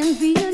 envy.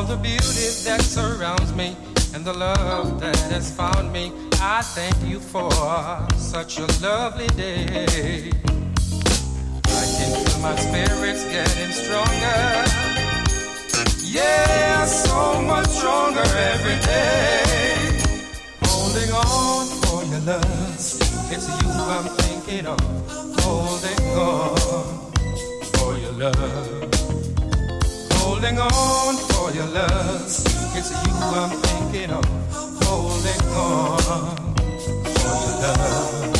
all the beauty that surrounds me and the love that has found me. I thank you for such a lovely day. I can feel my spirits getting stronger. Yeah, so much stronger every day. Holding on for your love. It's you I'm thinking of. Holding on for your love holding on for your love. It's you I'm thinking of, holding on for your love.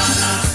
Santana.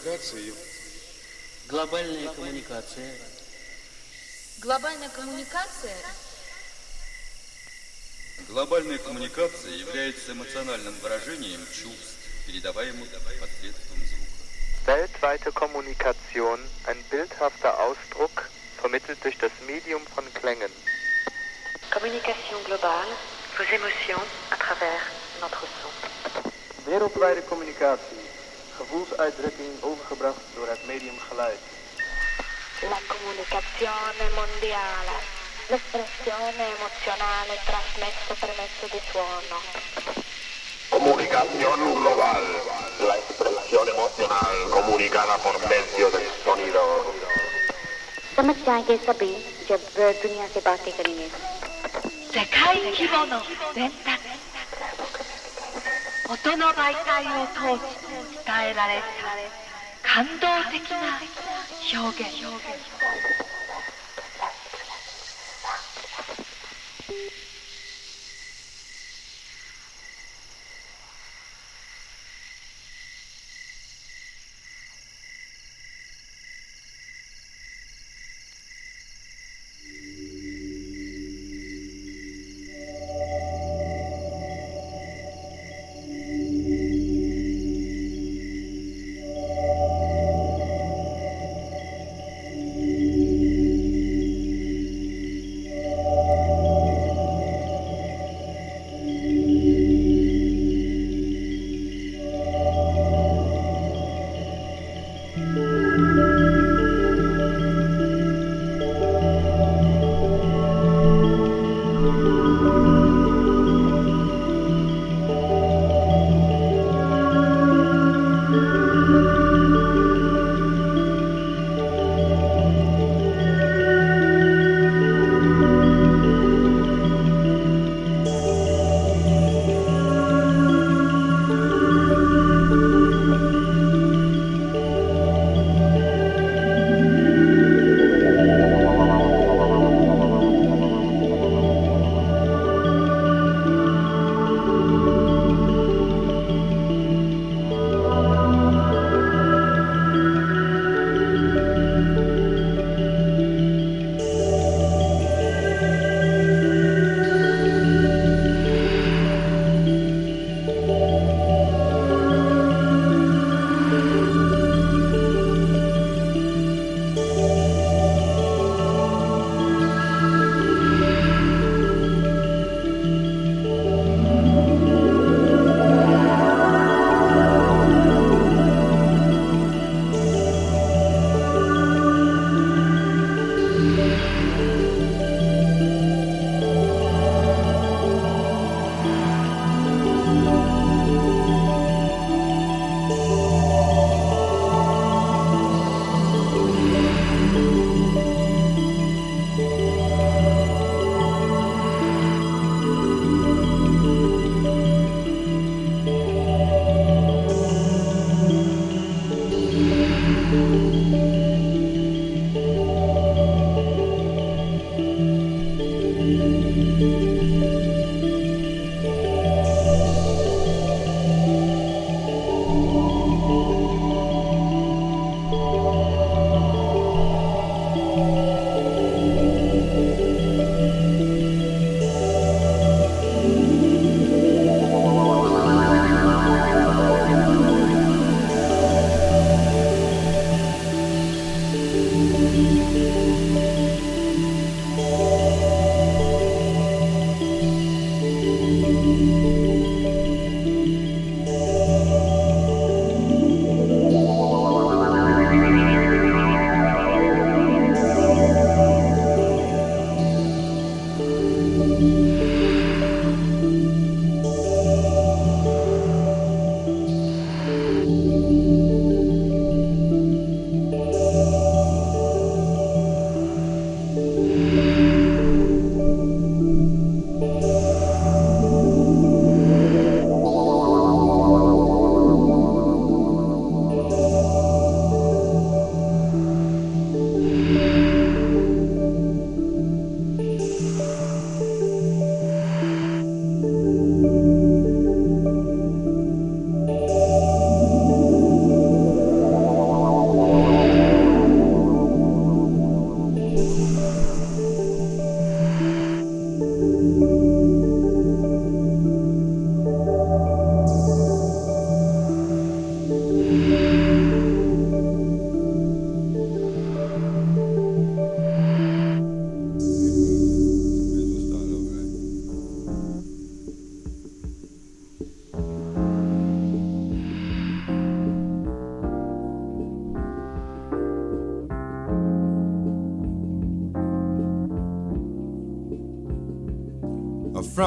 Глобальная коммуникация Глобальная коммуникация. Глобальная коммуникация Глобальная коммуникация является эмоциональным выражением чувств, передаваемых посредством звука. Weltweite Kommunikation, ein bildhafter Ausdruck, vermittelt durch das Medium von Klängen. Communication globale, vos émotions à travers notre son. Wereldwijde communicatie. Gevoelsuitdrukking overgebracht door het medium geluid. La comunicazione mondiale, l'espressione emozionale trasmessa per mezzo di suono. Comunicación global, la expresión emocional comunicada por medio del sonido. समझ जाएंगे सभी जब दुनिया से बातें करेंगे 世界規模の伝達音の媒体を通し 伝えられた感動的な表現。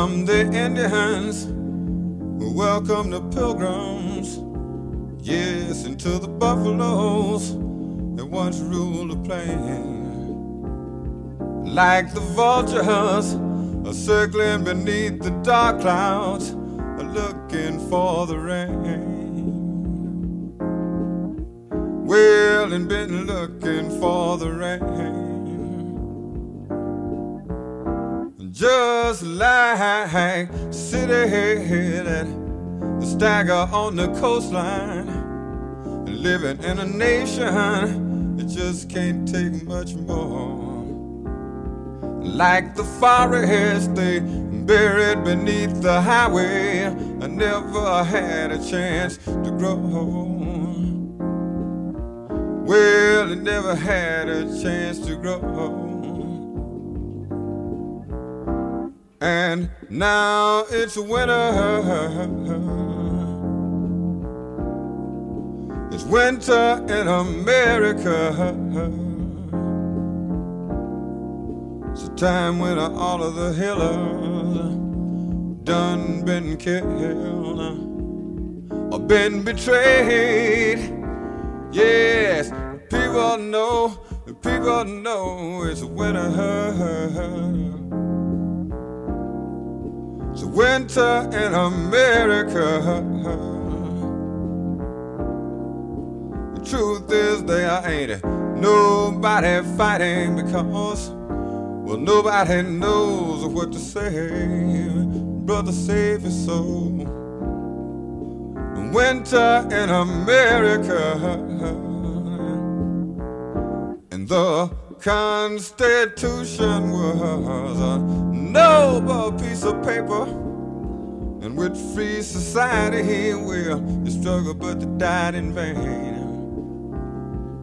From the Indians welcome the pilgrims, yes, into the buffaloes that once ruled the plain. Like the vultures circling beneath the dark clouds, looking for the rain. Stagger on the coastline, living in a nation that just can't take much more. Like the forest they buried beneath the highway, I never had a chance to grow. Well, I never had a chance to grow. And now it's winter. Winter in America. It's a time when all of the healers done been killed or been betrayed. Yes, people know, people know it's winter. It's winter in America. Truth is there ain't nobody fighting because, well, nobody knows what to say. Brother, save your soul. Winter in America. And the Constitution was a noble piece of paper. And with free society, well, they struggled, but they died in vain.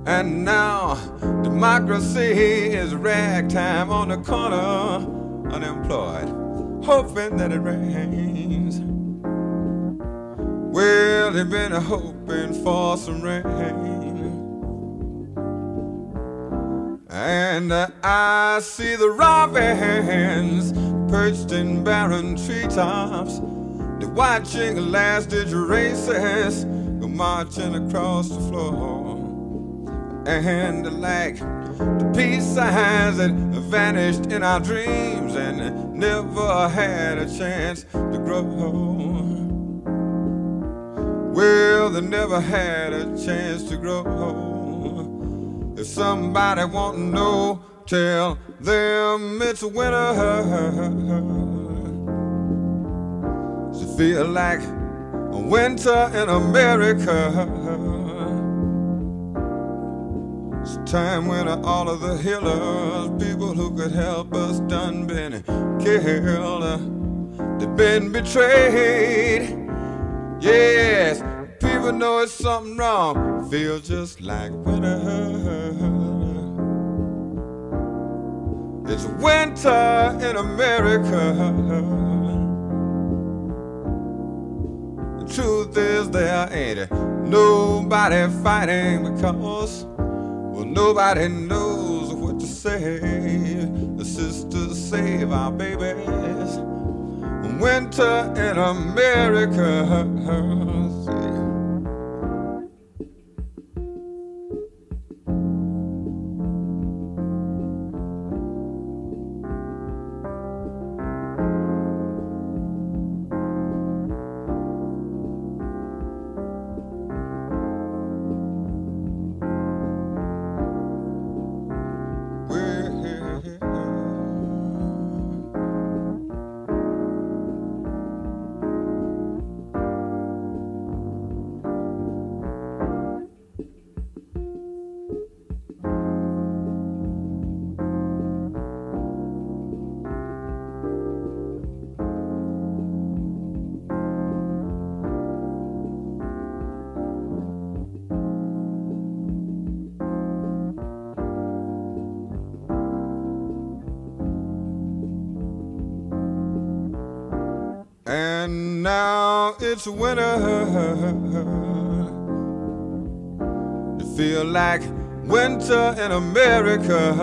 And now democracy is ragtime on the corner, unemployed, hoping that it rains. Well, they've been hoping for some rain. And uh, I see the robins perched in barren treetops. They're watching last ditch races marching across the floor. And like the peace signs that vanished in our dreams and never had a chance to grow. Well, they never had a chance to grow. If somebody want to know, tell them it's winter. Does it feel like a winter in America? It's time when all of the healers, people who could help us, done been killed. They've been betrayed. Yes, people know it's something wrong. Feel just like winter. It's winter in America. The truth is there ain't nobody fighting because well nobody knows what to say. The sisters save our babies. Winter in America. It's winter. It feel like winter in America.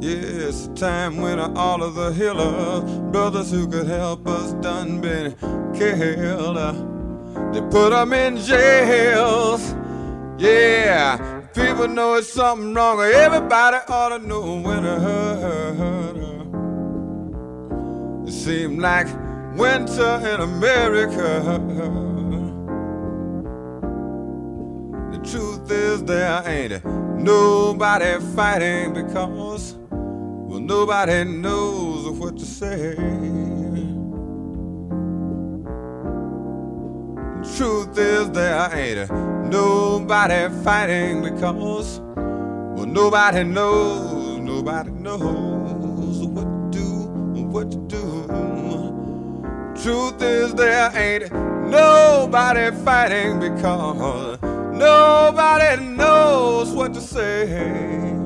Yeah, it's a time when all of the healers, brothers who could help us, done been killed. They put them in jails. Yeah, people know it's something wrong. Everybody ought to know when it hurt. It seemed like winter in America. The truth is there ain't nobody fighting because well nobody knows what to say. The truth is there ain't nobody fighting because well nobody knows nobody knows what to do what to. Truth is there ain't nobody fighting because nobody knows what to say.